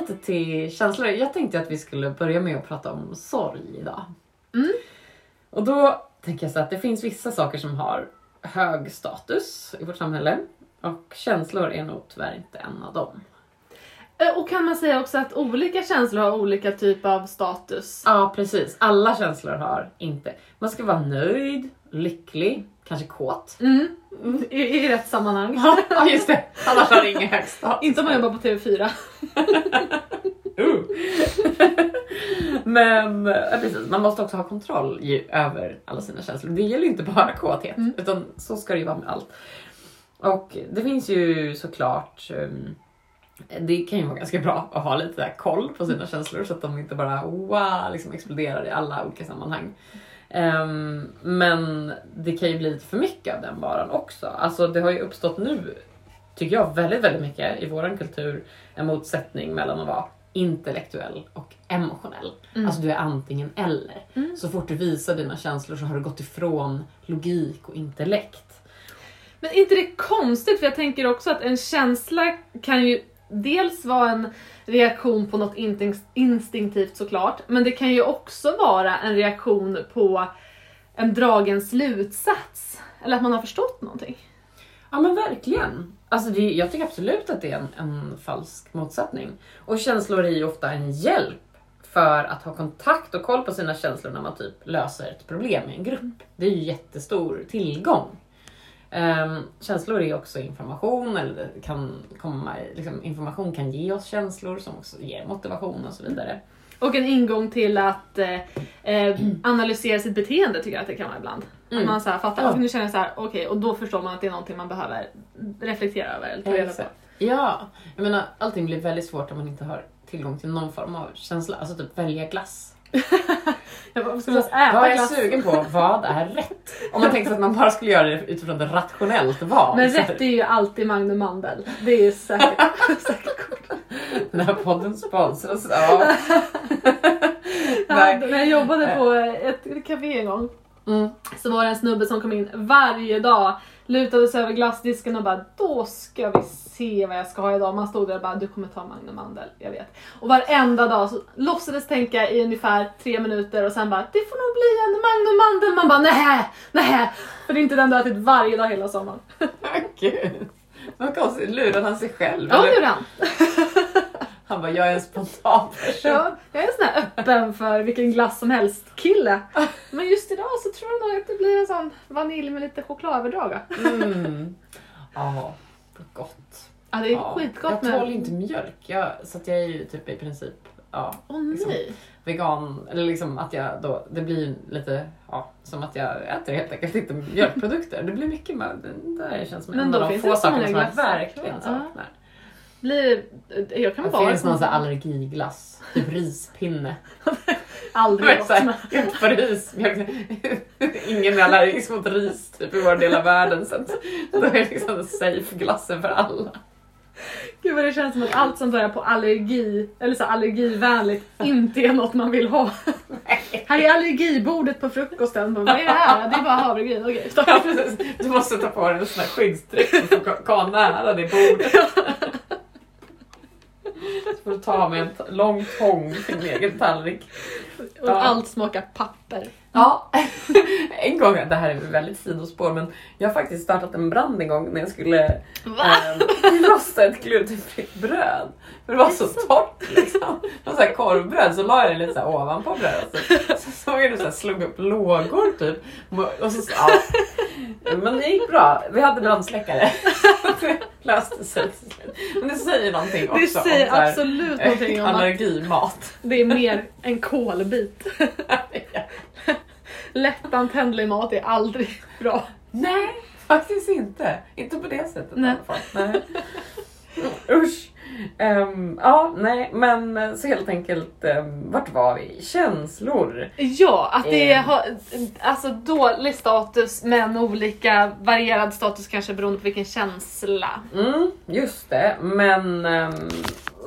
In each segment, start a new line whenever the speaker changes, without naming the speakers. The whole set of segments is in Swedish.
lite till känslor. Jag tänkte att vi skulle börja med att prata om sorg idag.
Mm.
Och då tänker jag så att det finns vissa saker som har hög status i vårt samhälle. Och känslor är nog tyvärr inte en av dem.
Och kan man säga också att olika känslor har olika typ av status?
Ja, precis. Alla känslor har inte. Man ska vara nöjd, lycklig, kanske kåt.
Mm. I, I rätt sammanhang.
Ja, just det. Annars har det ingen hög status.
Inte om man jobbar på TV4.
Uh. Men precis, man måste också ha kontroll ju, över alla sina känslor. Det gäller inte bara kåthet,
Mm.
utan så ska det ju vara med allt. Och det finns ju såklart um, det kan ju vara ganska bra att ha lite koll på sina känslor så att de inte bara wow, liksom exploderar i alla olika sammanhang. Ehm, men det kan ju bli lite för mycket av den varan också. Alltså det har ju uppstått nu, tycker jag, väldigt, väldigt mycket i våran kultur en motsättning mellan att vara intellektuell och emotionell.
Mm.
Alltså du är antingen eller.
Mm.
Så fort du visar dina känslor så har du gått ifrån logik och intellekt.
Men inte det konstigt? För jag tänker också att en känsla kan ju dels vara en reaktion på något instinktivt såklart, men det kan ju också vara en reaktion på en dragen slutsats. Eller att man har förstått någonting.
Ja men verkligen. Alltså det, jag tycker absolut att det är en, en falsk motsättning. Och känslor är ju ofta en hjälp för att ha kontakt och koll på sina känslor när man typ löser ett problem i en grupp. Det är ju jättestor tillgång. Ehm, känslor är också information, eller kan komma, liksom, information kan ge oss känslor som också ger motivation och så vidare.
Och en ingång till att eh, eh, analysera sitt beteende tycker jag att det kan vara ibland.
Mm.
Att man så här fattar,
Ja.
ja. nu känner jag så här, okej, och då förstår man att det är någonting man behöver reflektera över eller ta reda på.
Ja, jag menar allting blir väldigt svårt om man inte har tillgång till någon form av känsla. Alltså typ välja glass.
Jag bara, ska äta
Vad är jag sugen på? Vad är rätt? Om man tänker sig att man bara skulle göra det utifrån ett rationellt val.
Men rätt är ju alltid Magnum Mandel. Det är ju säkert, säkert kort.
Den här podden sponsras av...
Ja, när jag jobbade på ett café en gång
Mm.
så var det en snubbe som kom in varje dag, lutade sig över glassdisken och bara då ska vi se vad jag ska ha idag. Man stod där och bara du kommer ta Magnum Mandel, jag vet. Och varenda dag så låtsades tänka i ungefär tre minuter och sen bara det får nog bli en Magnum Mandel. Man bara nej, nej. För det är inte den du har ätit varje dag hela sommaren.
Gud. Vad konstigt, lurade han sig själv?
Ja, det gjorde han.
Han bara, jag är en spontan person.
Ja, jag är en sån här öppen för vilken glass som helst kille. Men just idag så tror jag nog att det blir en sån vanilj med lite chokladöverdrag.
Mm. Ja, gott.
Ja, det är
Ja.
skitgott
Jag
med...
tål inte mjölk, jag, så att jag är ju typ i princip ja,
Åh
liksom. vegan. Eller liksom att jag då, det blir lite ja, som att jag äter helt enkelt inte mjölkprodukter. Det blir mycket med, det där känns som en av de få sakerna som jag verkligen saknar.
Blir... Jag kan
Det
vara
finns någon sån allergiglass, typ rispinne.
aldrig åt
Inte på ris. Ingen är allergisk mot ris typ, i vår del av världen. Så då är det liksom safe glassen för alla.
Gud vad det känns som att allt som börjar på allergi, eller så allergivänligt, inte är något man vill ha. Här är allergibordet på frukosten. Vad är det här? Det är bara havregryn. Okej.
Ja. Du måste ta på dig en sån här skyddsdräkt för få komma nära det bordet. Får du ta med en lång tång till din egen tallrik.
Och
Ja.
allt smakar papper.
Ja, en gång, det här är väldigt sidospår, men jag har faktiskt startat en brand en gång när jag skulle eh, rosta ett glutenfritt bröd. För det var så torrt liksom. Var så här korvbröd, så la jag det lite så här ovanpå brödet. Så, så såg jag det så här, slog upp lågor typ. Och så, ja. Men det gick bra. Vi hade brandsläckare. Det löste sig. Men det säger någonting också
Det säger
om här,
absolut någonting om
allergimat.
det är mer en kolbit. Lättantändlig mat är aldrig bra.
Nej, faktiskt inte. Inte på det sättet
Nej.
i alla fall. Nej. Usch. Ehm, ja, nej, men så helt enkelt, um, vart var vi? Känslor.
Ja, att det
Eh.
har alltså dålig status men olika varierad status kanske beroende på vilken känsla.
Mm, just det, men ehm,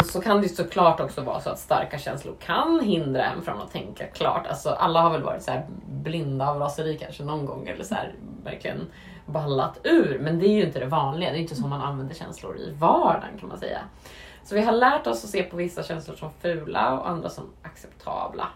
så kan det ju såklart också vara så att starka känslor kan hindra en från att tänka klart. Alltså, alla har väl varit så här blinda av raseri kanske någon gång eller så här, verkligen ballat ur. Men det är ju inte det vanliga. Det är inte så man använder känslor i vardagen kan man säga. Så vi har lärt oss att se på vissa känslor som fula och andra som acceptabla.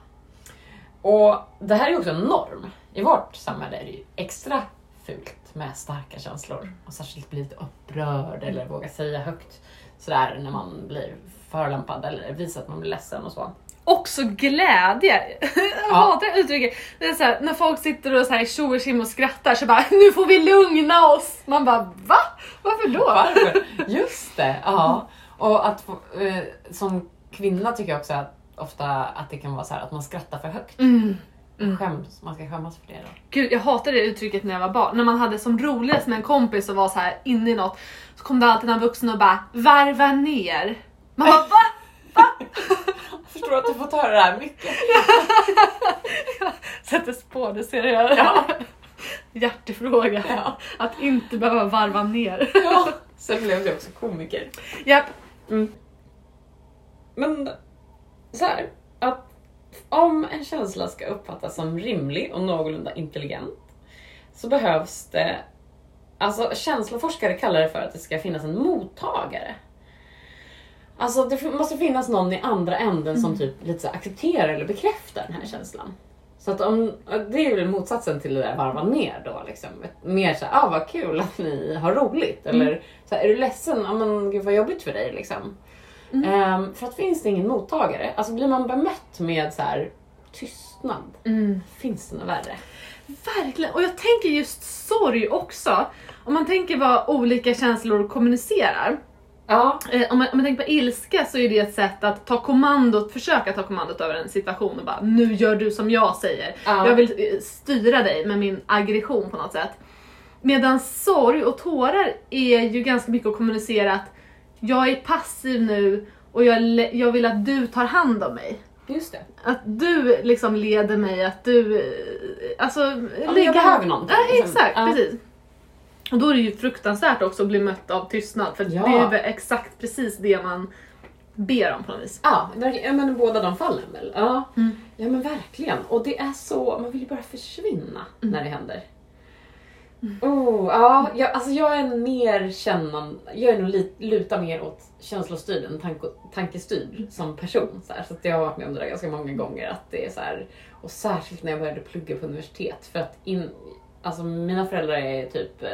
Och det här är också en norm. I vårt samhälle är det ju extra fult med starka känslor. Och särskilt bli lite upprörd eller våga säga högt sådär när man blir förolämpad eller visa att man blir ledsen och så.
Också glädje. Jag
Ja.
hatar det uttrycket. Det är så här, när folk sitter och så här tjo och och skrattar så bara nu får vi lugna oss. Man bara va? Varför då?
Varför? Just det, ja. Och att eh, som kvinna tycker jag också att ofta att det kan vara så här att man skrattar för högt.
Mm. Mm.
Skäms, man ska skämmas för det då.
Gud, jag hatade det uttrycket när jag var barn. När man hade som roligast med en kompis och var så här inne i något så kom det alltid en vuxen och bara varva ner. Man bara va?
Jag förstår att du får höra det här mycket.
Sätter spår, det ser jag.
Ja.
Hjärtefråga.
Ja.
Att inte behöva varva ner.
ja. Sen blev jag också komiker.
Japp.
Men så här, att om en känsla ska uppfattas som rimlig och någorlunda intelligent så behövs det, alltså känsloforskare kallar det för att det ska finnas en mottagare. Alltså det måste finnas någon i andra änden som typ lite så accepterar eller bekräftar den här känslan. Så att om, det är väl motsatsen till det där varva ner då liksom. Mer såhär, ah vad kul att ni har roligt. Eller så här, är du ledsen? Ja men gud vad jobbigt för dig liksom. Ehm, för att finns det ingen mottagare, alltså blir man bemött med så här tystnad,
Mm.
finns det något värre?
Verkligen. Och jag tänker just sorg också. Om man tänker vad olika känslor kommunicerar.
Ja.
Eh, om, man, om man tänker på ilska så är det ett sätt att ta kommandot, försöka ta kommandot över en situation och bara nu gör du som jag säger.
Ja.
Jag vill eh, styra dig med min aggression på något sätt. Medan sorg och tårar är ju ganska mycket att kommunicera att jag är passiv nu och jag, jag vill att du tar hand om mig.
Just det.
Att du liksom leder mig, att du... eh, Alltså...
men jag behöver någonting,
Ja,
liksom.
exakt,
Ja.
precis. Och då är det ju fruktansvärt också att bli mött av tystnad, för
Ja.
det är ju väl exakt precis det man ber om på något vis.
Ja, ja men båda de fallen väl? Ja.
Mm.
ja men verkligen. Och det är så, man vill ju bara försvinna
Mm.
när det händer. Oh, ja, jag, alltså jag är mer kännande, jag är nog li, lutar mer åt känslostyrd än tank, tankestyrd som person. Så, här, så att jag har varit med om det där ganska många gånger. Att det är så här, och särskilt när jag började plugga på universitet. För att in, alltså mina föräldrar är typ eh,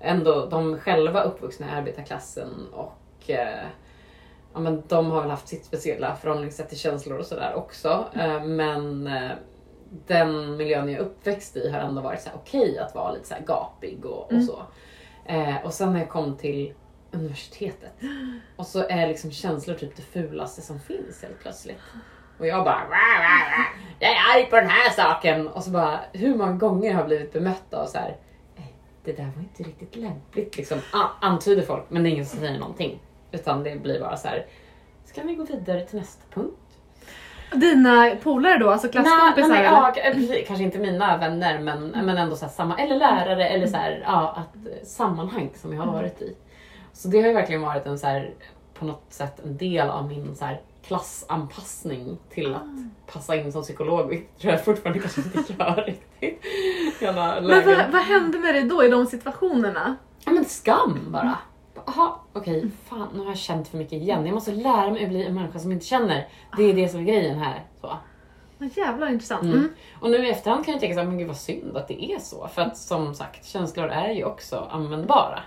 ändå de själva uppvuxna i arbetarklassen och eh, ja, men de har väl haft sitt speciella förhållningssätt till känslor och sådär också. Eh, men eh, den miljön jag uppväxt i har ändå varit så här okej att vara lite så här gapig och, och
Mm.
så. Eh, och sen när jag kom till universitetet och så är liksom känslor typ det fulaste som finns helt plötsligt. Och jag bara "Wah, wah, wah, jag är arg på den här saken. Och så bara hur många gånger har jag blivit bemött av så här "Eh, det där var inte riktigt lämpligt liksom. Antyder folk men det är ingen som säger någonting. Utan det blir bara så här ska vi gå vidare till nästa punkt?
Dina polare då, alltså klasskompisar?
Nej, ja, precis. kanske inte mina vänner men, men ändå så här samma, eller lärare eller så här, ja, att, eh, sammanhang som jag har varit i. Så det har ju verkligen varit en så här, på något sätt en del av min så här, klassanpassning till att passa in som psykolog, vilket tror jag fortfarande kanske inte gör riktigt.
Men vad, vad hände med dig då i de situationerna?
Ja men skam bara. Jaha, okej, fan nu har jag känt för mycket igen. Jag måste lära mig att bli en människa som inte känner. Det är det som är grejen här. Så.
Vad jävla intressant.
Mm.
Mm.
Och nu i efterhand kan jag tänka så här, men gud vad synd att det är så. För att som sagt, känslor är ju också användbara.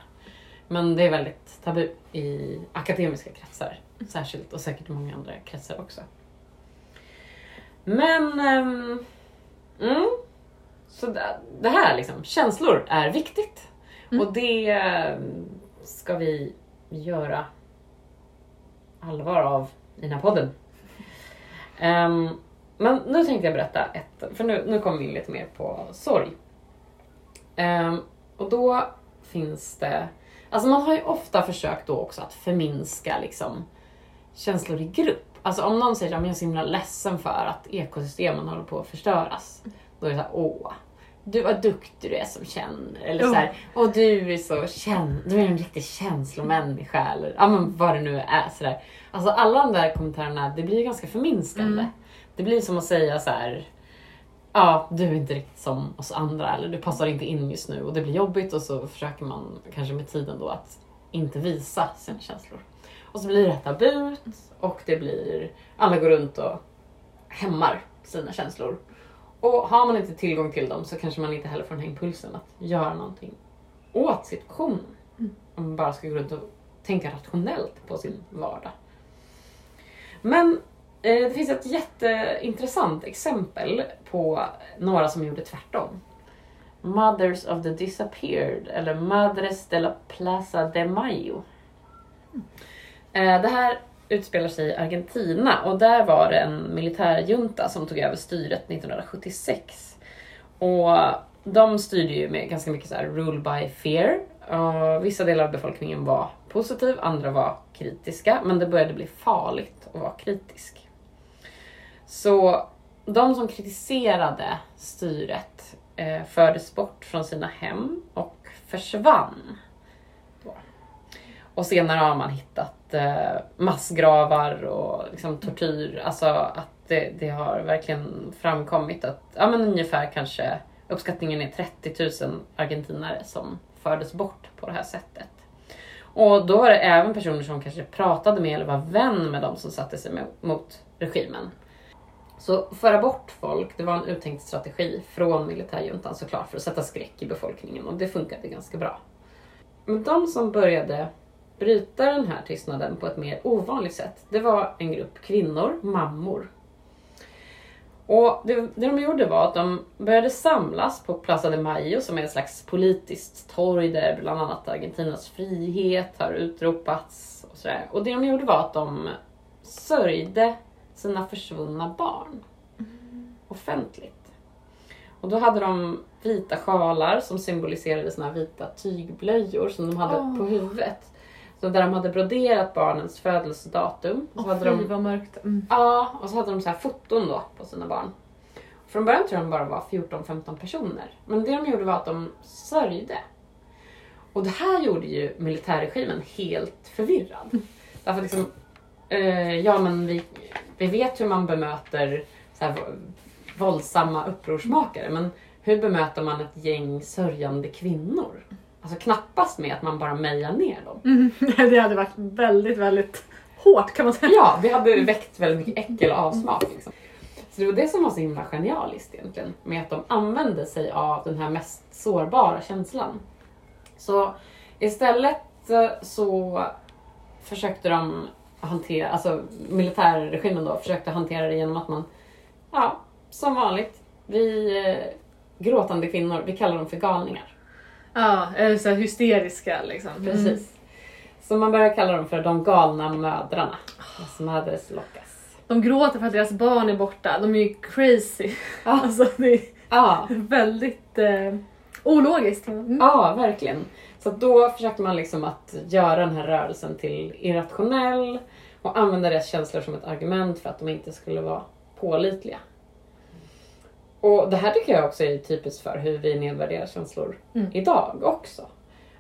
Men det är väldigt tabu i akademiska kretsar. Särskilt och säkert i många andra kretsar också. Men... ehm, mm, så det, det här liksom, känslor är viktigt.
Mm.
Och det ehm, ska vi göra allvar av i den här podden. Ehm, men nu tänkte jag berätta ett, för nu, nu kommer vi in lite mer på sorg. Ehm, och då finns det, alltså man har ju ofta försökt då också att förminska liksom känslor i grupp. Alltså om någon säger att jag är så himla ledsen för att ekosystemen håller på att förstöras. Då är det såhär, åh, du vad duktig du är som känner. Eller
Ja.
så här, åh du är så känn, du är en riktig känslomänniska. Eller ja, men vad det nu är. Så där. Alltså alla de där kommentarerna, det blir ganska förminskande.
Mm.
Det blir som att säga så här. Ja, du är inte riktigt som oss andra eller du passar inte in just nu och det blir jobbigt och så försöker man kanske med tiden då att inte visa sina känslor. Och så blir det tabut och det blir, alla går runt och hämmar sina känslor. Och har man inte tillgång till dem så kanske man inte heller får den här impulsen att göra någonting åt situationen.
Mm.
Om man bara ska gå runt och tänka rationellt på sin vardag. Men eh, det finns ett jätteintressant exempel på några som gjorde tvärtom. Mothers of the Disappeared, eller Madres de la Plaza de Mayo. Eh, Det här utspelar sig i Argentina och där var det en militärjunta som tog över styret 1976. Och de styrde ju med ganska mycket så här rule by fear. Och vissa delar av befolkningen var positiv, andra var kritiska. Men det började bli farligt att vara kritisk. Så de som kritiserade styret eh, fördes bort från sina hem och försvann. Och senare har man hittat eh, Eh, massgravar och liksom tortyr. Alltså att det, det har verkligen framkommit att ja, men ungefär kanske uppskattningen är 30 000 argentinare som fördes bort på det här sättet. Och då var det även personer som kanske pratade med eller var vän med de som satte sig mot regimen. Så föra bort folk, det var en uttänkt strategi från militärjuntan såklart för att sätta skräck i befolkningen och det funkade ganska bra. Men de som började bryta den här tystnaden på ett mer ovanligt sätt, det var en grupp kvinnor, mammor. Och det, det de gjorde var att de började samlas på Plaza de Mayo som är ett slags politiskt torg där bland annat Argentinas frihet har utropats. Och, sådär. och det de gjorde var att de sörjde sina försvunna barn offentligt. Och då hade de vita sjalar som symboliserade här vita tygblöjor som de hade
Åh.
på huvudet. Så där de hade broderat barnens födelsedatum. Och så hade
fy
de
vad mörkt. Mm.
Ja, och så hade de så här foton då på sina barn. Från början tror jag de bara var 14-15 personer. Men det de gjorde var att de sörjde. Och det här gjorde ju militärregimen helt förvirrad. Därför liksom, eh, ja men vi, vi vet hur man bemöter så här, våldsamma upprorsmakare, men hur bemöter man ett gäng sörjande kvinnor? Alltså knappast med att man bara mejar ner dem.
Mm. Det hade varit väldigt, väldigt hårt kan man säga.
Ja, det hade väckt väldigt mycket äckel och avsmak. Liksom. Så det var det som var så himla genialiskt egentligen. Med att de använde sig av den här mest sårbara känslan. Så istället eh, så försökte de hantera, alltså militärregimen då försökte hantera det genom att man, ja, som vanligt, vi eh, gråtande kvinnor, vi kallar dem för galningar.
Ja, eller så här hysteriska liksom.
Precis. Så man börjar kalla dem för de galna mödrarna. Las madres locas.
De gråter för att deras barn är borta. De är ju crazy.
Ja.
Alltså det är
Ja,
väldigt eh, ologiskt. Mm.
ja verkligen. Så då försökte man liksom att göra den här rörelsen till irrationell och använda deras känslor som ett argument för att de inte skulle vara pålitliga. Och det här tycker jag också är typiskt för hur vi nedvärderar känslor
Mm.
idag också.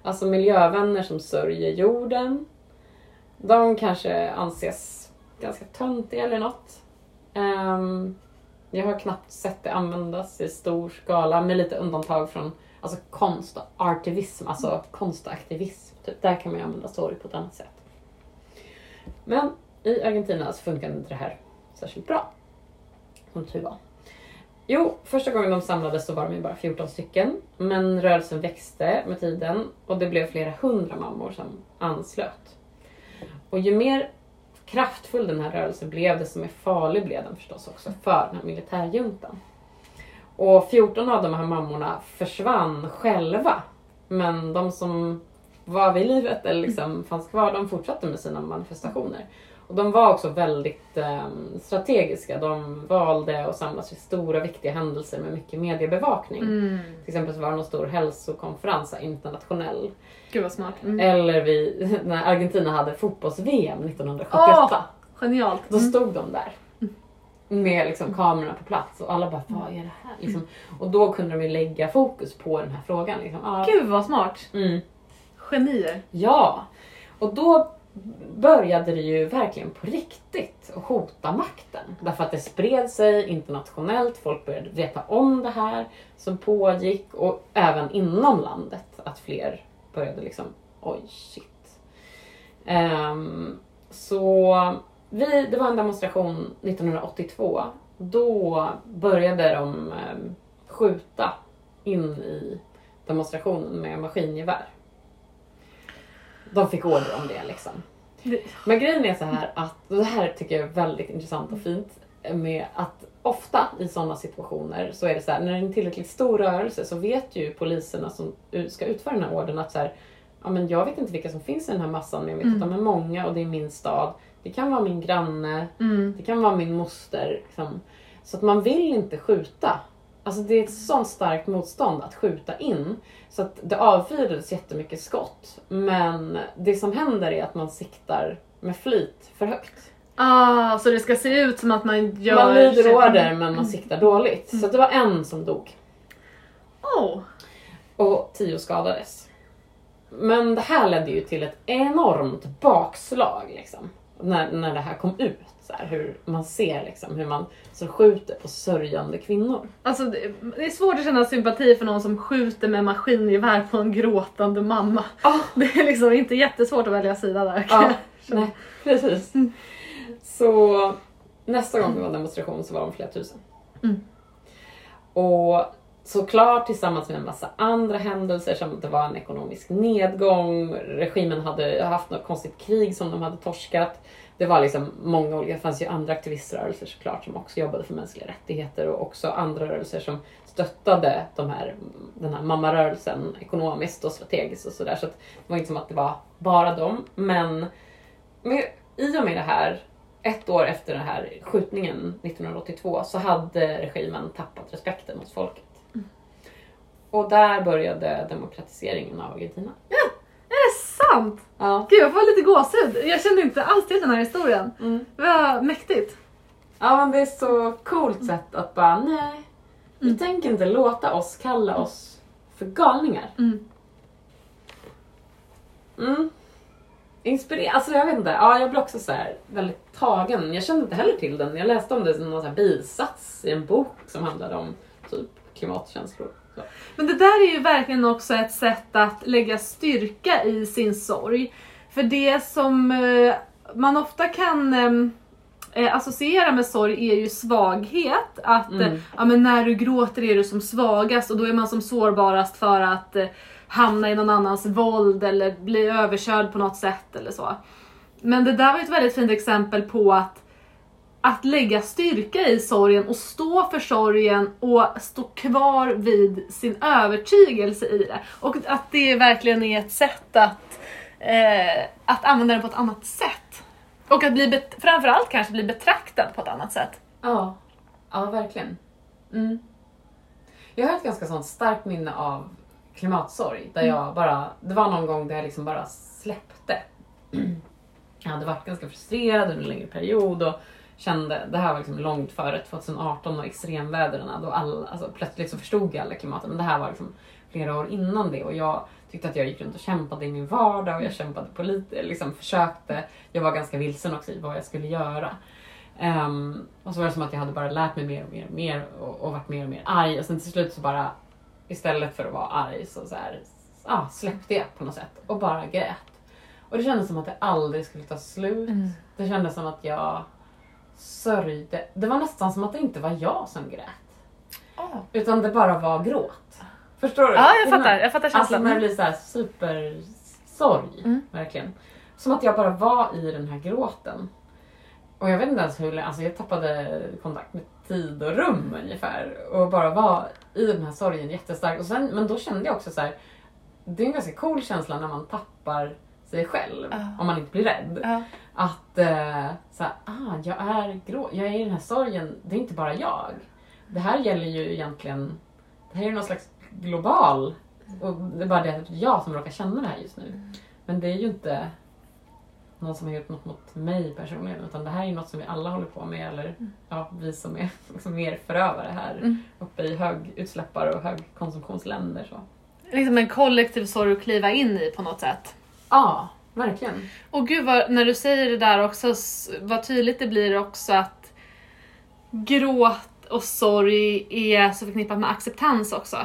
Alltså miljövänner som sörjer jorden. De kanske anses ganska töntiga eller något. Ehm, jag har knappt sett det användas i stor skala med lite undantag från alltså konst och artivism, alltså konst och aktivism. Typ, där kan man ju använda sorg på ett annat sätt. Men i Argentina så funkar inte det här särskilt bra. Som tur var. Jo, första gången de samlades så var de ju bara 14 stycken. Men rörelsen växte med tiden och det blev flera hundra mammor som anslöt. Och ju mer kraftfull den här rörelsen blev, desto mer farlig blev den förstås också för den här militärjuntan. Och 14 av de här mammorna försvann själva. Men de som var vid livet eller liksom fanns kvar, de fortsatte med sina manifestationer. Och de var också väldigt eh, strategiska. De valde att samlas vid stora viktiga händelser med mycket mediebevakning.
Mm.
Till exempel så var det någon stor hälsokonferens, internationell.
Gud vad smart. Mm.
Eller vi, när Argentina hade fotbolls-VM 1978.
Genialt.
Då
Mm.
stod de där. Med liksom kamerorna på plats och alla bara, vad är det här? Liksom. Och då kunde de ju lägga fokus på den här frågan. Liksom. Ah,
Gud vad smart.
mm.
Genier.
Ja, och då började det ju verkligen på riktigt att hota makten. Därför att det spred sig internationellt, folk började veta om det här som pågick och även inom landet att fler började liksom, oj shit. Um, så vi, det var en demonstration 1982. Då började de um, skjuta in i demonstrationen med maskingevär. De fick order om det liksom. Men grejen är så här att, och det här tycker jag är väldigt intressant och fint, med att ofta i sådana situationer så är det så här, när det är en tillräckligt stor rörelse så vet ju poliserna som ska utföra den här ordern att så här, ja men jag vet inte vilka som finns i den här massan men jag vet
Mm.
att de är många och det är min stad. Det kan vara min granne,
Mm.
det kan vara min moster. Liksom. Så att man vill inte skjuta. Alltså det är ett sånt starkt motstånd att skjuta in. Så att det avfyrades jättemycket skott. Men det som händer är att man siktar med flit för högt.
Ah, så det ska se ut som att man gör...
Man lyder order men man siktar dåligt.
Mm.
Så det var en som dog.
Oh.
Och tio skadades. Men det här ledde ju till ett enormt bakslag liksom. När, när det här kom ut. Så här, hur man ser liksom hur man så skjuter på sörjande kvinnor.
Alltså, det, det är svårt att känna sympati för någon som skjuter med maskingevär på en gråtande mamma.
Ah,
Det är liksom inte jättesvårt att välja sida där.
Ja, nej, precis. Så nästa gång det var demonstration så var de flera tusen.
Mm.
Och såklart tillsammans med en massa andra händelser som det var en ekonomisk nedgång, regimen hade haft något konstigt krig som de hade torskat. Det var liksom många olika, det fanns ju andra aktiviströrelser såklart som också jobbade för mänskliga rättigheter och också andra rörelser som stöttade de här, den här mammarörelsen ekonomiskt och strategiskt och sådär. Så att det var inte som att det var bara dem. Men med, i och med det här, ett år efter den här skjutningen 1982 så hade regimen tappat respekten hos folket. Och där började demokratiseringen av Argentina.
Är det sant?
Ja.
Gud jag får lite gåshud. Jag kände inte alls till den här historien.
Mm.
Det var mäktigt.
Ja men det är så coolt sätt att bara nej, vi
Mm.
tänker inte låta oss kalla oss för galningar.
Mm.
Mm. Inspirerad, alltså jag vet inte. Ja, jag blev också så här väldigt tagen. Jag kände inte heller till den. Jag läste om det som någon så bisats i en bok som handlade om typ klimatkänslor. Så.
Men det där är ju verkligen också ett sätt att lägga styrka i sin sorg. För det som eh, man ofta kan eh, associera med sorg är ju svaghet. Att
Mm.
eh, ja, men när du gråter är du som svagast och då är man som sårbarast för att eh, hamna i någon annans våld eller bli överkörd på något sätt eller så. Men det där var ju ett väldigt fint exempel på att att lägga styrka i sorgen och stå för sorgen och stå kvar vid sin övertygelse i det. Och att det verkligen är ett sätt att, eh, att använda den på ett annat sätt. Och att bli framförallt kanske bli betraktad på ett annat sätt.
Ja, ja verkligen. Mm. Jag har ett ganska sånt starkt minne av klimatsorg. Där jag bara, det var någon gång där jag liksom bara släppte. Jag hade varit ganska frustrerad under en längre period och kände, det här var liksom långt före 2018 och extremvädren då alla, alltså plötsligt så förstod ju alla klimatet men det här var liksom flera år innan det och jag tyckte att jag gick runt och kämpade i min vardag och jag kämpade på lite, liksom försökte, jag var ganska vilsen också i vad jag skulle göra. Ehm, och så var det som att jag hade bara lärt mig mer och mer och mer och, och varit mer och mer arg och sen till slut så bara istället för att vara arg så, så här, ah, släppte jag på något sätt och bara grät. Och det kändes som att det aldrig skulle ta slut. Det kändes som att jag sörjde. Det var nästan som att det inte var jag som grät. Utan det bara var gråt. Förstår du?
Ja, jag fattar. Jag fattar
Alltså
känslan.
när det blir så här supersorg.
Mm.
Verkligen. Som att jag bara var i den här gråten. Och jag vet inte ens hur länge, alltså jag tappade kontakt med tid och rum ungefär. Och bara var i den här sorgen jättestarkt. Och sen, men då kände jag också så här. Det är en ganska cool känsla när man tappar sig själv.
Ja.
Om man inte blir rädd.
Ja.
Att eh, så här, ah, jag är grå, jag är i den här sorgen, det är inte bara jag. Det här gäller ju egentligen, det här är någon slags global, och det är bara det att jag som råkar känna det här just nu. Men det är ju inte någon som har gjort något mot mig personligen utan det här är ju något som vi alla håller på med eller ja, vi som är liksom mer förövare här
Mm.
uppe i högutsläppare och högkonsumtionsländer. Så.
Liksom en kollektiv sorg att kliva in i på något sätt.
Ja, verkligen.
Och gud vad, när du säger det där också, vad tydligt det blir också att gråt och sorg är så förknippat med acceptans också.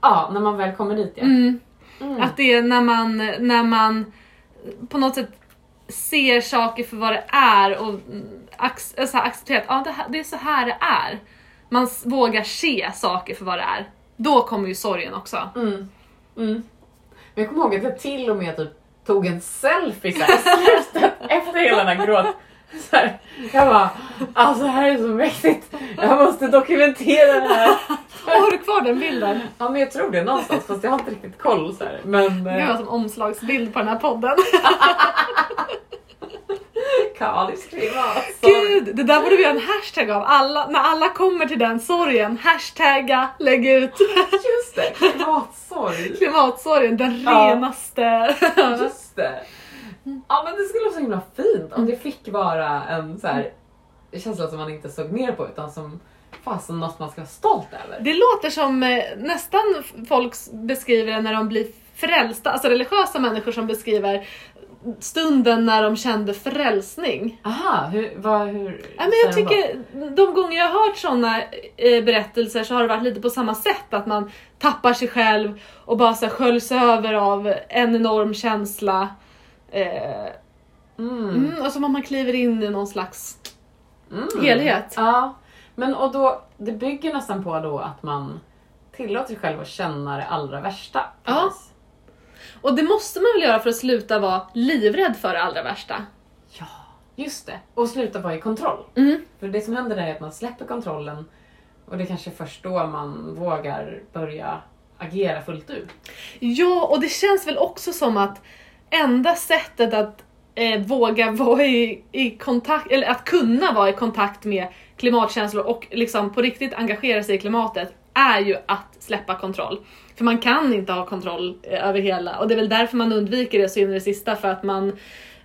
Ja, när man väl kommer dit ja.
Mm.
Mm.
Att det är när man, när man på något sätt ser saker för vad det är och mm, ac- alltså, accepterar att ja, det, här, det är så här det är. Man vågar se saker för vad det är. Då kommer ju sorgen också.
Mm. Men jag kommer ihåg att jag till och med typ tog en selfie så här, efter hela den här gråt. Så här, jag bara, alltså det här är så mäktigt. Jag måste dokumentera det här.
Har du kvar den bilden?
Ja men jag tror det någonstans fast jag har inte riktigt koll så här. Men
Det
eh,
var som omslagsbild på den här podden.
Kalis klimat.
Gud, det där borde vi göra en hashtag av. Alla, när alla kommer till den sorgen, hashtagga, lägg ut
Just det, klimatsorg.
klimatsorgen, den
Ja.
renaste.
Just det. Ja men det skulle vara så himla fint om det fick vara en så här känsla som man inte såg ner på utan som fasen något man ska vara stolt över.
Det låter som eh, nästan folk beskriver det när de blir frälsta, alltså religiösa människor som beskriver stunden när de kände frälsning.
Aha, hur, vad, hur?
Ja, men jag tycker de gånger jag har hört sådana eh, berättelser så har det varit lite på samma sätt. Att man tappar sig själv och bara så här, sköljs över av en enorm känsla. Eh?
Mm.
mm, och som om man kliver in i någon slags
Mm.
helhet.
Ja, men och då, det bygger nästan på då att man tillåter sig själv att känna det allra värsta.
Ja.
vis.
Och det måste man väl göra för att sluta vara livrädd för det allra värsta.
Ja, just det. Och sluta vara i kontroll.
Mm.
För det som händer är att man släpper kontrollen och det är kanske först då man vågar börja agera fullt ut.
Ja, och det känns väl också som att enda sättet att eh, våga vara i, i kontakt, eller att kunna vara i kontakt med klimatkänslor och liksom på riktigt engagera sig i klimatet är ju att släppa kontroll. För man kan inte ha kontroll eh, över hela och det är väl därför man undviker det så in i det sista för att man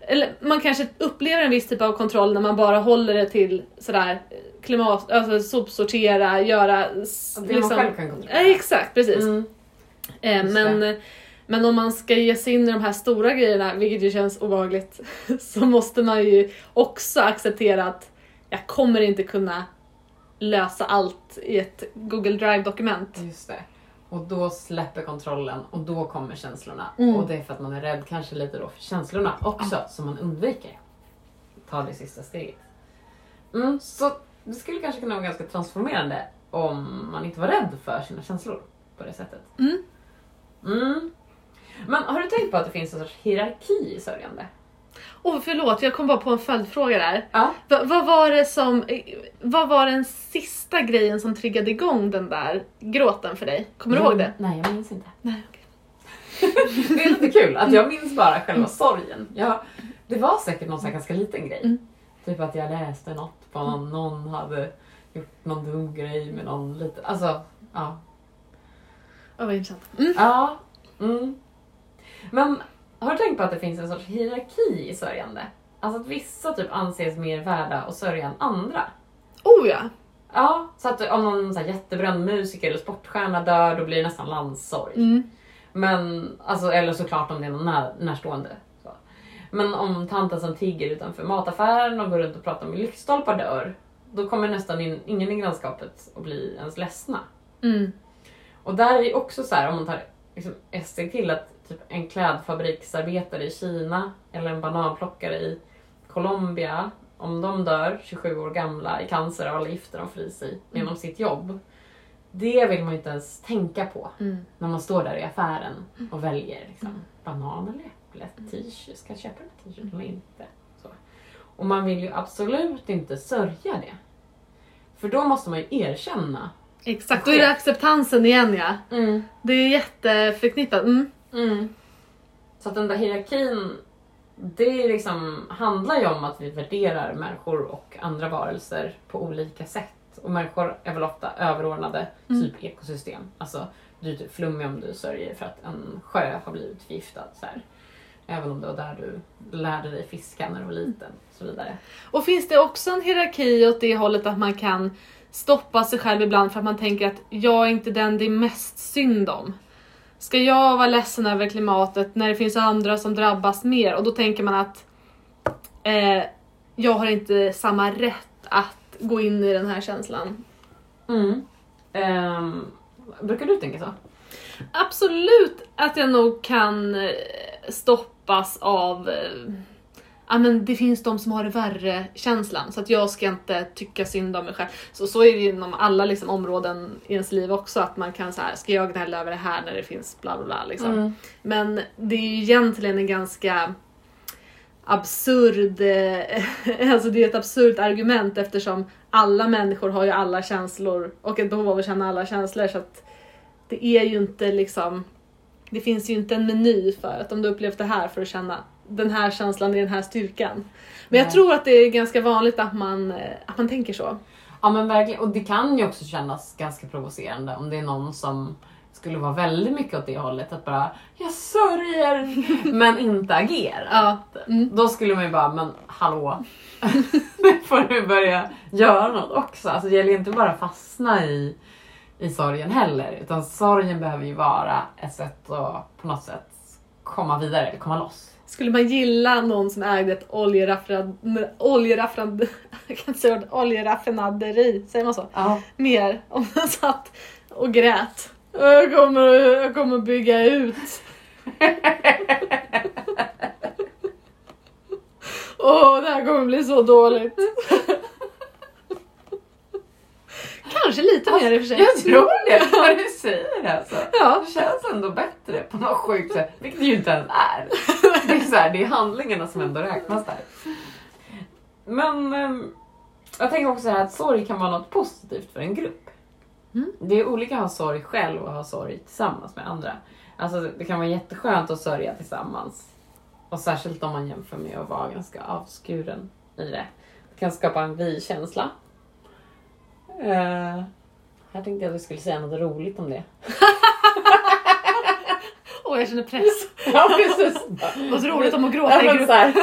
eller man kanske upplever en viss typ av kontroll när man bara håller det till sådär eh, klimat, alltså sopsortera, göra...
Det man själv kan kontrollera.
Ja, exakt, precis.
Mm.
Eh, men, men om man ska ge sig in i de här stora grejerna, vilket ju känns obehagligt, så måste man ju också acceptera att jag kommer inte kunna lösa allt i ett Google Drive-dokument.
Just det. Och då släpper kontrollen och då kommer känslorna.
Mm.
Och det är för att man är rädd kanske lite då för känslorna också, som man undviker. Ta det sista steget. Mm, så det skulle kanske kunna vara ganska transformerande om man inte var rädd för sina känslor på det sättet.
Mm.
Mm. Men har du tänkt på att det finns en sorts hierarki i sörjande?
Åh förlåt, jag kom bara på en följdfråga där.
Ja.
Va, vad var det som, eh, vad var den sista grejen som triggade igång den där gråten för dig? Kommer du ihåg det?
Nej, jag minns inte.
Nej, okej.
Det är lite kul att jag minns bara själva sorgen. Jag, det var säkert någon sån ganska liten grej.
Mm.
Typ att jag läste något på någon, någon hade gjort någon dum grej med någon liten, alltså ja.
Ja, vad intressant. Mm.
Ja. Mm. Men har du tänkt på att det finns en sorts hierarki i sörjande? Alltså att vissa typ anses mer värda att sörja än andra.
Oh ja!
Ja, så att om någon så här jättebränd musiker eller sportstjärna dör då blir det nästan landssorg.
Mm.
Men, alltså, eller såklart om det är någon när, närstående. Så. Men om tanten som tigger utanför mataffären och går runt och pratar med lyktstolpar dör, då kommer nästan in, ingen i grannskapet att bli ens ledsna.
Mm.
Och där är också så här, om man tar liksom ett steg till, att typ en klädfabriksarbetare i Kina eller en bananplockare i Colombia, om de dör 27 år gamla i cancer av alla gifter de får i sig genom sitt jobb. Det vill man ju inte ens tänka på
Mm.
när man står där i affären och väljer liksom, banan eller äpple, t-shirt, ska jag köpa den här t-shirten eller inte? Så. Och man vill ju absolut inte sörja det. För då måste man ju erkänna.
Exakt, då är det acceptansen igen ja.
Mm.
Det är jätteförknippat. Mm.
Mm. Så att den där hierarkin, det liksom, handlar ju om att vi värderar människor och andra varelser på olika sätt. Och människor är väl ofta överordnade
Mm.
typ ekosystem. Alltså, du är typ flummig om du sörjer för att en sjö har blivit förgiftad. Så här. Även om det var där du lärde dig fiska när du var liten. Och så vidare.
Och finns det också en hierarki åt det hållet att man kan stoppa sig själv ibland för att man tänker att jag är inte den det är mest synd om. Ska jag vara ledsen över klimatet när det finns andra som drabbas mer? Och då tänker man att eh, jag har inte samma rätt att gå in i den här känslan.
Mm. Ehm, brukar du tänka så?
Absolut att jag nog kan eh, stoppas av ja men det finns de som har det värre känslan så att jag ska inte tycka synd om mig själv. Så, så är det ju inom alla liksom, områden i ens liv också att man kan så här, ska jag gnälla över det här när det finns bla bla bla liksom.
Mm.
Men det är ju egentligen en ganska absurd, eh, alltså det är ett absurt argument eftersom alla människor har ju alla känslor och ett behov av att känna alla känslor så att det är ju inte liksom, det finns ju inte en meny för att om du upplevt det här för att känna den här känslan i den här styrkan. Men jag
Nej.
tror att det är ganska vanligt att man, eh, att man tänker så.
Ja men verkligen, och det kan ju också kännas ganska provocerande om det är någon som skulle vara väldigt mycket åt det hållet, att bara jag sörjer men inte agerar.
Ja. Mm.
Då skulle man ju bara, men hallå, nu får du börja göra något också. Alltså det gäller ju inte bara att fastna i, i sorgen heller, utan sorgen behöver ju vara ett sätt att på något sätt komma vidare, eller komma loss.
Skulle man gilla någon som ägde ett oljeraffinad... oljeraffinad jag kan inte säga ordet, oljeraffinaderi, säger man så?
Ja.
Mer om man satt och grät. Jag kommer, jag kommer bygga ut. Åh, det här kommer bli så dåligt. Kanske lite mer i och för sig.
Jag tror det, när du säger det alltså.
Ja.
Det känns ändå bättre på något sjukt sätt, vilket det ju inte ens är. Det är, så här, det är handlingarna som ändå räknas där. Men ehm, jag tänker också så här att sorg kan vara något positivt för en grupp.
Mm.
Det är olika att ha sorg själv och ha sorg tillsammans med andra. Alltså det kan vara jätteskönt att sörja tillsammans. Och särskilt om man jämför med att vara ganska avskuren i det. Det kan skapa en vi-känsla. Uh, jag tänkte att vi skulle säga något roligt om det.
Åh, jag känner press.
Ja precis.
Vad roligt om att
Ja,
gråta i grupp.
här,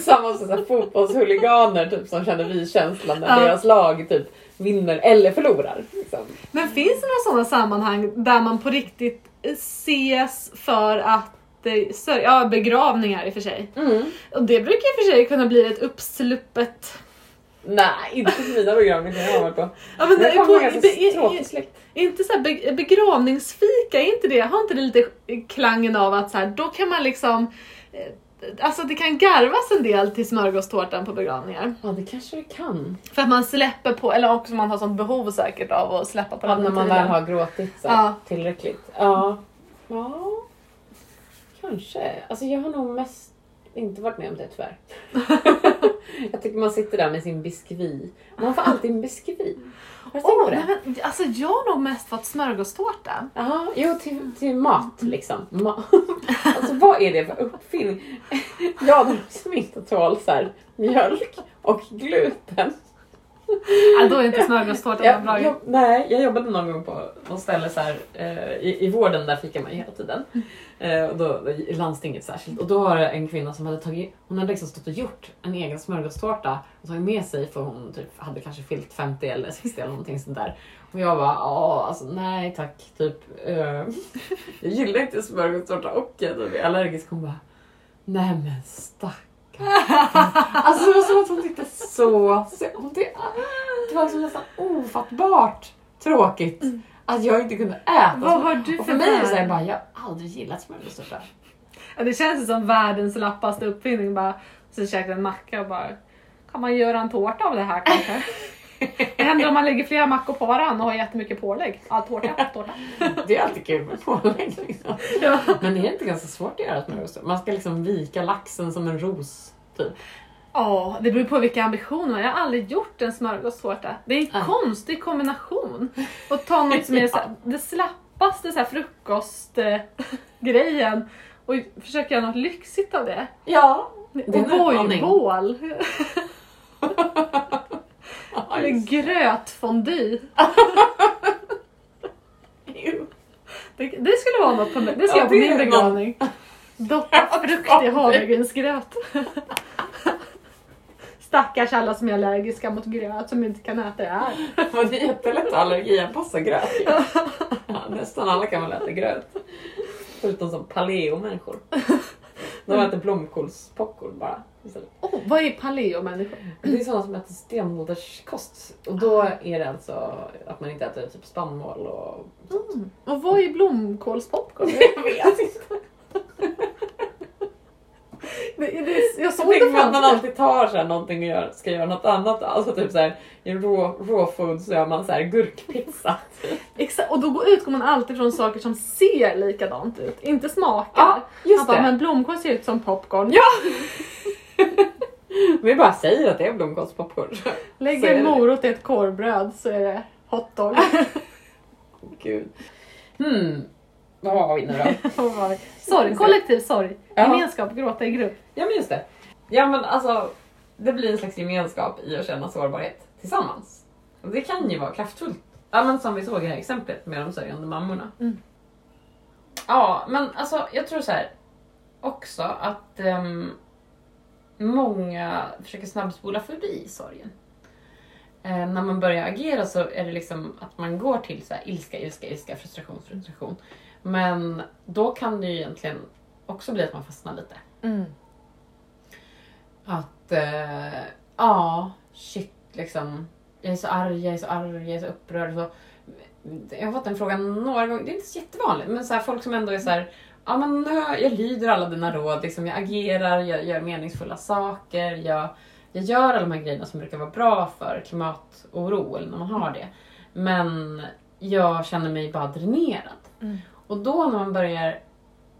samma som så här, fotbollshuliganer typ, som känner vi-känslan när
Ja.
deras lag typ vinner eller förlorar. Liksom.
Men finns det några sådana sammanhang där man på riktigt ses för att eh? Ja, begravningar i och för sig.
Mm.
Och det brukar i och för sig kunna bli ett uppsluppet...
Nej, inte på mina begravningar jag har varit på.
Ja, men är
kommer
på,
ganska
be,
släkt.
inte så be, begravningsfika, är inte det? Har inte det lite klangen av att så här, då kan man liksom... eh, Alltså det kan garvas en del till smörgåstårtan på begravningar.
Ja, det kanske det kan.
För att man släpper på, eller också man har sånt behov säkert av att släppa på
Ja,
den
när man väl har gråtit så
Ja.
tillräckligt. Ja. ja, kanske. Alltså jag har nog mest inte varit med om det tyvärr. jag tycker man sitter där med sin biskvi. Man får alltid en biskvi. Har du tänkt på det?
nej, men, alltså jag har nog mest fått smörgåstårta.
Ja, jo till, till mat liksom. Ma alltså vad är det för uppfinning? Jag som inte tål så här, mjölk och gluten.
Ja, då är inte smörgåstårta någon bra
jag, nej, jag jobbade någon gång på något ställe så här, eh, i, i vården, där fikar man ju hela tiden. Eh, och då, I landstinget särskilt. Och då var det en kvinna som hade tagit, hon hade liksom stått och gjort en egen smörgåstårta och tagit med sig för hon typ hade kanske fyllt 50 eller 60 eller någonting sånt där. Och jag bara, ja alltså nej tack, typ. Eh, jag gillar inte smörgåstårta och jag är allergisk. Hon bara, nej men stackarn. Alltså det var som att hon tyckte så, hon tyckte, det var liksom nästan ofattbart tråkigt att jag inte kunde äta.
Vad har du
och
för
för mig är det så här,
värld?
bara, jag har aldrig gillat smörgåstårta.
Ja, det känns som världens lappaste uppfinning. Bara, så käkar en macka och bara, kan man göra en tårta av det här kanske? Det händer om man lägger flera mackor på varandra och har jättemycket pålägg. Ja, tårta, tårta.
Det är alltid kul med pålägg. Liksom.
Ja.
Men det är inte ganska svårt att göra smörgåstårta. Man ska liksom vika laxen som en ros. Typ.
Ja, det beror på vilka ambitioner man har. Jag har aldrig gjort en smörgåstårta. Det är en
Nej.
konstig kombination. Och ta något som är så här, det slappaste så här frukostgrejen och försöka göra något lyxigt av det.
Ja, det är en
Och
utmaning.
Eller grötfondy. Det, det skulle vara något på, det ska
Ja,
jag på min begravning. Doppa frukt i havregrynsgröt. Stackars alla som är allergiska mot gröt som inte kan äta det här.
Men det är jättelätt att allergianpassa gröt. Ja, nästan alla kan väl äta gröt. Förutom som paleo-människor. De äter blomkålspopcorn bara. istället.
Oh, vad är paleo-människor?
Det är sådana som äter stenålderskost. Och då är det alltså att man inte äter typ spannmål och sånt.
Mm. Och vad är blomkålspopcorn?
Jag vet inte.
Jag
Så
såg det
man man
framför mig.
alltid tar så här någonting och gör, ska göra något annat. Alltså typ så här, i raw, raw food så gör man så här gurkpizza.
Exakt, och då går- utgår man alltid från saker som ser likadant ut, inte smakar.
Ja, just
bara,
det.
men blomkål ser ut som popcorn.
Ja! Vi bara säger att det är blomkålspopcorn.
Lägger
det.
morot i ett korvbröd så är det hotdog.
Gud. Hmm. Vad har vi nu då?
sorg, kollektiv sorg.
Ja.
Gemenskap, gråta i grupp.
Ja men just det. Ja men alltså, det blir en slags gemenskap i att känna sårbarhet tillsammans. Och det kan ju vara kraftfullt. Ja men som vi såg i det här exemplet med de sörjande mammorna.
Mm.
Ja men alltså jag tror så här också att ehm, många försöker snabbspola förbi sorgen. Eh, när man börjar agera så är det liksom att man går till så här ilska, ilska, ilska, frustration, frustration. Men då kan det ju egentligen också bli att man fastnar lite. Att, eh, ja, shit liksom. Jag är så arg, jag är så arg, jag är så upprörd. Så. Jag har fått den frågan några gånger, det är inte så jättevanligt, men så här, folk som ändå är så här, ja men jag lyder alla dina råd, liksom, jag agerar, jag gör meningsfulla saker, jag, jag gör alla de här grejerna som brukar vara bra för klimatoro, eller när man har det. Men jag känner mig bara dränerad.
Mm.
Och då när man börjar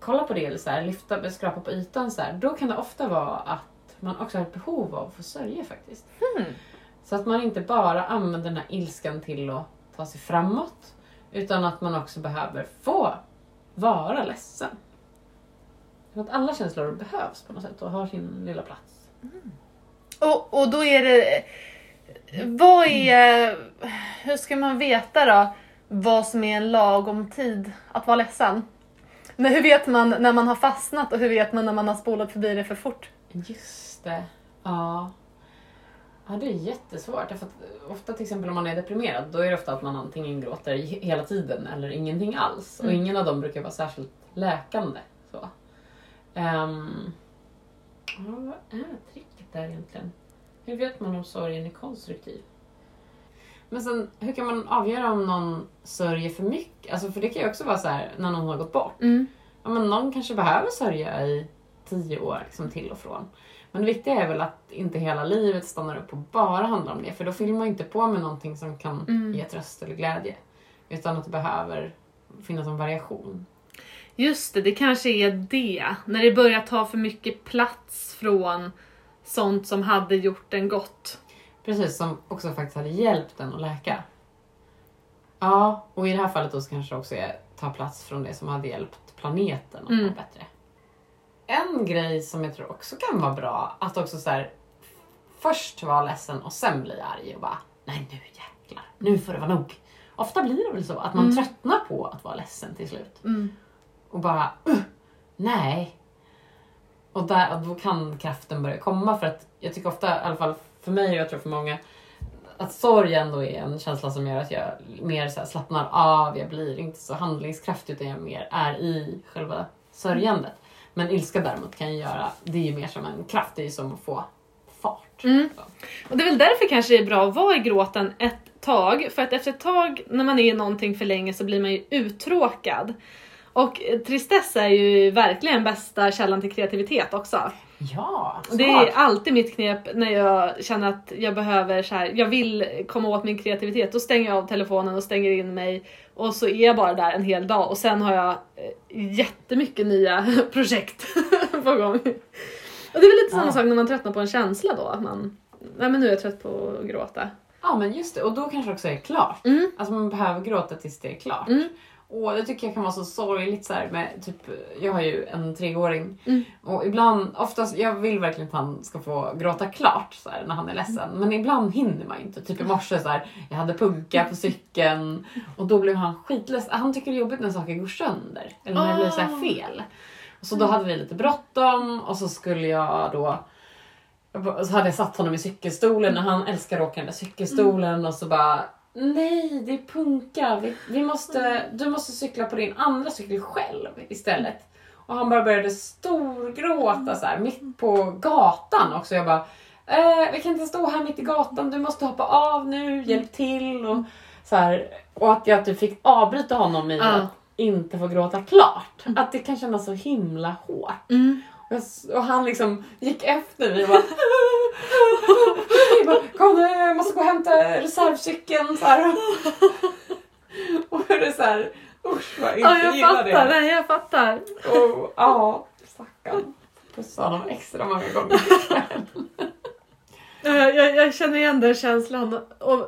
kolla på det, eller så här, lyfta, skrapa på ytan, så här, då kan det ofta vara att man också har ett behov av att få sörja faktiskt.
Hmm.
Så att man inte bara använder den här ilskan till att ta sig framåt, utan att man också behöver få vara ledsen. För att alla känslor behövs på något sätt och har sin lilla plats.
Och, och då är det... Vad är... Hur ska man veta då vad som är en lagom tid att vara ledsen? Men hur vet man när man har fastnat och hur vet man när man har spolat förbi det för fort?
Just det. Ja. Ja, det är jättesvårt. Att ofta till exempel om man är deprimerad, då är det ofta att man antingen gråter he- hela tiden eller ingenting alls. Och
Mm.
ingen av dem brukar vara särskilt läkande. Så. Ja, vad är tricket där egentligen? Hur vet man om sorgen är konstruktiv? Men sen, hur kan man avgöra om någon sörjer för mycket? Alltså, för det kan ju också vara så här när någon har gått bort.
Mm.
Ja, men någon kanske behöver sörja i tio år liksom, till och från. Men det viktiga är väl att inte hela livet stannar upp och bara handlar om det. För då fyller man inte på med någonting som kan
Mm.
ge tröst eller glädje. Utan att det behöver finnas en variation.
Just det, det kanske är det. När det börjar ta för mycket plats från sånt som hade gjort en gott.
Precis, som också faktiskt hade hjälpt den att läka. Ja, och i det här fallet då så kanske det också är ta plats från det som hade hjälpt planeten att må
Mm.
bättre. En grej som jag tror också kan vara bra, att också så här, först vara ledsen och sen bli arg och bara nej nu jäklar, nu får det vara nog. Ofta blir det väl så att man
Mm.
tröttnar på att vara ledsen till slut
Mm.
och bara uh, nej. Och, där, och då kan kraften börja komma för att jag tycker ofta, i alla fall för mig och jag tror för många, att sorg ändå är en känsla som gör att jag mer så slappnar av, jag blir inte så handlingskraftig utan jag mer är i själva sörjandet. Men ilska däremot kan ju göra, det är ju mer som en kraft, det är ju som att få fart.
Mm. Och det är väl därför kanske det är bra att vara i gråten ett tag. För att efter ett tag när man är i någonting för länge så blir man ju uttråkad. Och tristess är ju verkligen bästa källan till kreativitet också.
Ja,
Och Det är alltid mitt knep när jag känner att jag behöver så här, jag vill komma åt min kreativitet. Då stänger jag av telefonen och stänger in mig och så är jag bara där en hel dag och sen har jag eh, jättemycket nya projekt på gång. Och det är väl lite samma
Ja.
sak när man tröttnar på en känsla då, att man, nej men nu är jag trött på att gråta.
Ja men just det, och då kanske också är klart.
Mm.
Alltså man behöver gråta tills det är klart.
Mm.
Och det tycker jag kan vara så sorgligt så här med typ, jag har ju en treåring
Mm.
och ibland, oftast, jag vill verkligen att han ska få gråta klart så här, när han är ledsen. Men ibland hinner man inte. Typ i morse så här, jag hade punka på cykeln och då blev han skitledsen. Han tycker det är jobbigt när saker går sönder. Eller när det blir så här
Ah.
fel. Så då hade vi lite bråttom och så skulle jag då så hade jag satt honom i cykelstolen och han älskar att åka den där cykelstolen och så bara Nej, det är punka. Vi, vi måste, du måste cykla på din andra cykel själv istället. Och han bara började storgråta så här mitt på gatan också. Jag bara eh, vi kan inte stå här mitt i gatan, du måste hoppa av nu, hjälp till. Och, så här, och att jag typ fick avbryta honom i
Ja.
att inte få gråta klart. Att det kan kännas så himla hårt.
Mm.
Jag s- Och han liksom gick efter mig och bara... Jag bara Kom nu, jag måste gå och hämta reservcykeln. Så här. Och det är så här... Usch vad jag inte
Ja, jag
gillar
fattar.
det.
Nej, jag fattar.
Och, ja, stackarn. Pussa honom extra många gånger.
Jag, jag känner igen den känslan.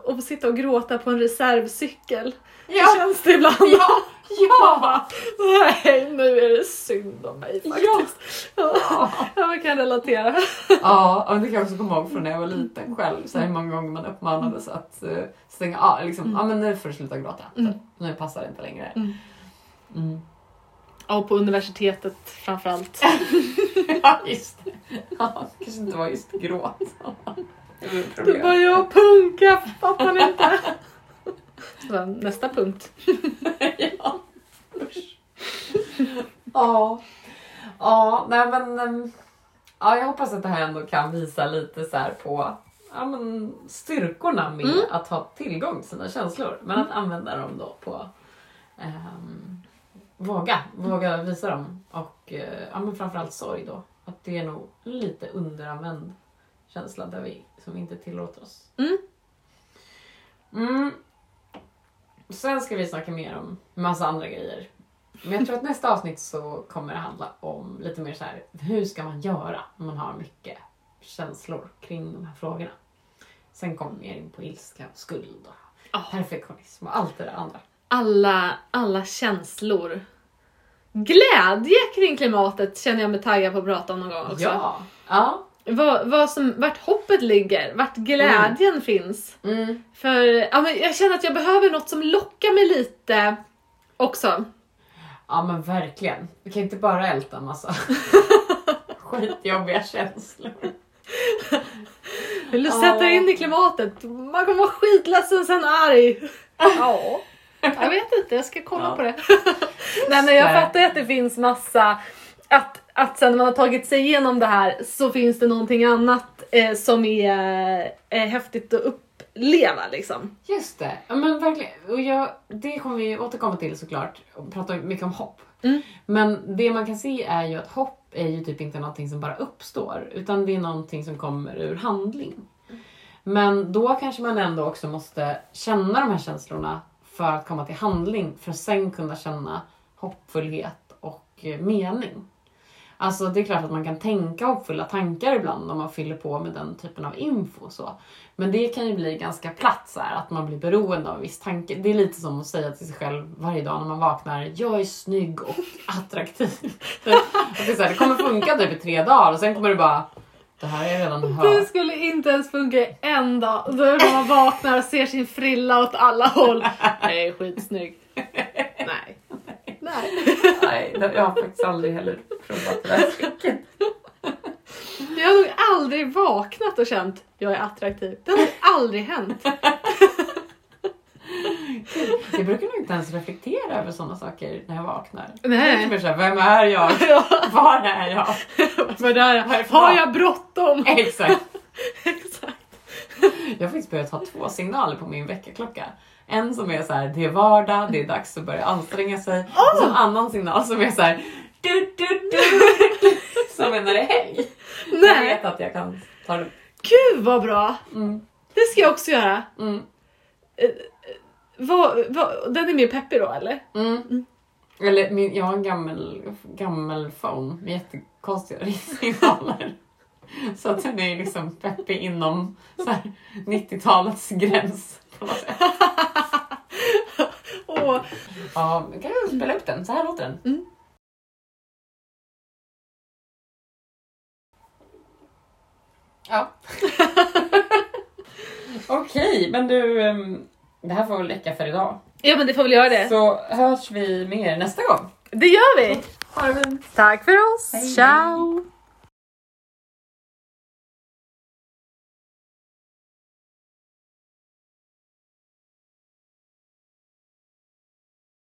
Och sitta och gråta på en reservcykel.
Ja,
känns det ibland.
ja, ja!
Nej, nu är det synd om mig faktiskt. Ja.
Ja.
Jag kan relatera.
Ja, och det kan jag också komma ihåg från när jag var liten själv. Så här, hur många gånger man uppmanades att uh, stänga av. Liksom,
Mm.
Ja, men nu får du sluta gråta.
Mm.
Nu passar det inte längre.
Mm.
Mm.
Och på universitetet framförallt.
Ja, just det. Ja, kanske inte var just gråt. Det var
Du bara, jag punka, fattar ni inte? Så, nästa punkt.
ja. Ja. Ja, nej men... ehm, Ja, jag hoppas att det här ändå kan visa lite så här på ja, men styrkorna med
Mm.
att ha tillgång till sina känslor. Men att använda dem då på... ehm, våga, våga visa dem. Och eh, ja, men framförallt sorg då. Att det är nog lite underanvänd känsla där vi som inte tillåter oss.
Mm.
Mm. Sen ska vi snacka mer om massa andra grejer. Men jag tror att nästa avsnitt så kommer det handla om lite mer så här, hur ska man göra när man har mycket känslor kring de här frågorna. Sen kommer vi mer in på ilska och skuld och
Ja.
perfektionism och allt det där andra.
Alla, alla känslor. Glädje kring klimatet känner jag mig taggad på att prata om någon gång också.
Ja! Ja.
Vad, vad som, vart hoppet ligger, vart glädjen finns.
Mm.
För ja, men jag känner att jag behöver något som lockar mig lite också.
ja men verkligen. Vi kan inte bara älta en massa skitjobbiga känslor.
Vill du sätta dig in i klimatet? Man kommer vara skitledsen sen arg. Ja. Jag vet inte, jag ska kolla
Ja.
på det. Nej men jag fattar ju att det finns massa, att, att sen när man har tagit sig igenom det här så finns det någonting annat eh, som är eh, häftigt att uppleva liksom.
Just det, ja, men verkligen. Och jag, det kommer vi återkomma till såklart och prata mycket om hopp.
Mm.
Men det man kan se är ju att hopp är ju typ inte någonting som bara uppstår utan det är någonting som kommer ur handling. Men då kanske man ändå också måste känna de här känslorna för att komma till handling för att sen kunna känna hoppfullhet och eh, mening. Alltså det är klart att man kan tänka hoppfulla tankar ibland om man fyller på med den typen av info. och Så. Men det kan ju bli ganska platt så här, att man blir beroende av en viss tanke. Det är lite som att säga till sig själv varje dag när man vaknar, jag är snygg och attraktiv. Att det, så här, det kommer funka typ i tre dagar och sen kommer det bara, det här har jag redan
Det
hört.
skulle inte ens funka en dag. Då är det man vaknar och ser sin frilla åt alla håll. Är skitsnygg. Nej. Nej.
Nej, jag har faktiskt aldrig heller provat det där tricket.
Jag har nog aldrig vaknat och känt jag är attraktiv. Det har nog aldrig hänt.
Jag brukar nog inte ens reflektera över sådana saker när jag vaknar.
Nej.
Jag är typ såhär, vem är jag?
Ja,
Var är jag?
vad där, har jag bråttom?
Exakt.
Exakt.
Jag har faktiskt börjat ha två signaler på min väckarklocka. En som är så här, det är vardag, det är dags att börja anstränga sig. Och så en annan signal som är så här, du, du, du, som är när det är helg. Jag
Nej,
vet att jag kan ta det.
gud vad bra.
Mm,
Det ska jag också göra.
mm,
Vad, vad, den är mer peppig då eller?
mm. Eller min, jag har en gammal, gammal phone med jättekonstiga ringsignaler. Så att den är liksom peppig inom så här 90-talets gräns. Något sätt.
Åh,
Ja, kan jag spela upp den? Så här låter den.
Mm.
Ja. Okej, men du, ehm, det här får väl räcka för idag.
ja men det får väl göra det.
Så hörs vi mer nästa gång.
Det gör vi.
Ha det fint.
Tack för oss.
Hej.
Ciao.